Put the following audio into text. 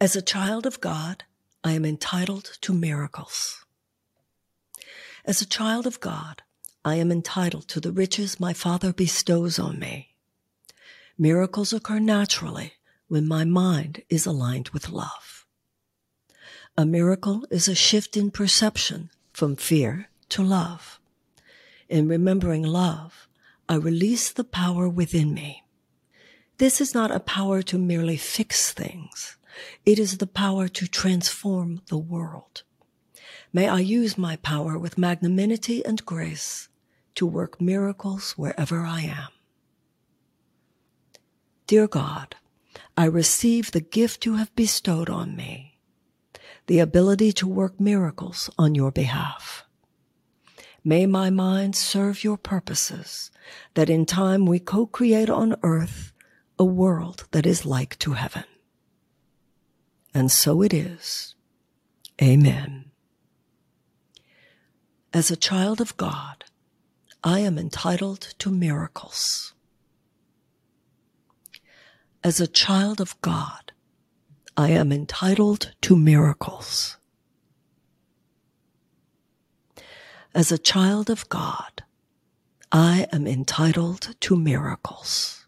As a child of God, I am entitled to miracles. As a child of God, I am entitled to the riches my Father bestows on me. Miracles occur naturally when my mind is aligned with love. A miracle is a shift in perception from fear to love. In remembering love, I release the power within me. This is not a power to merely fix things. It is the power to transform the world. May I use my power with magnanimity and grace to work miracles wherever I am. Dear God, I receive the gift you have bestowed on me, the ability to work miracles on your behalf. May my mind serve your purposes, that in time we co-create on earth a world that is like to heaven. And so it is. Amen. As a child of God, I am entitled to miracles. As a child of God, I am entitled to miracles. As a child of God, I am entitled to miracles.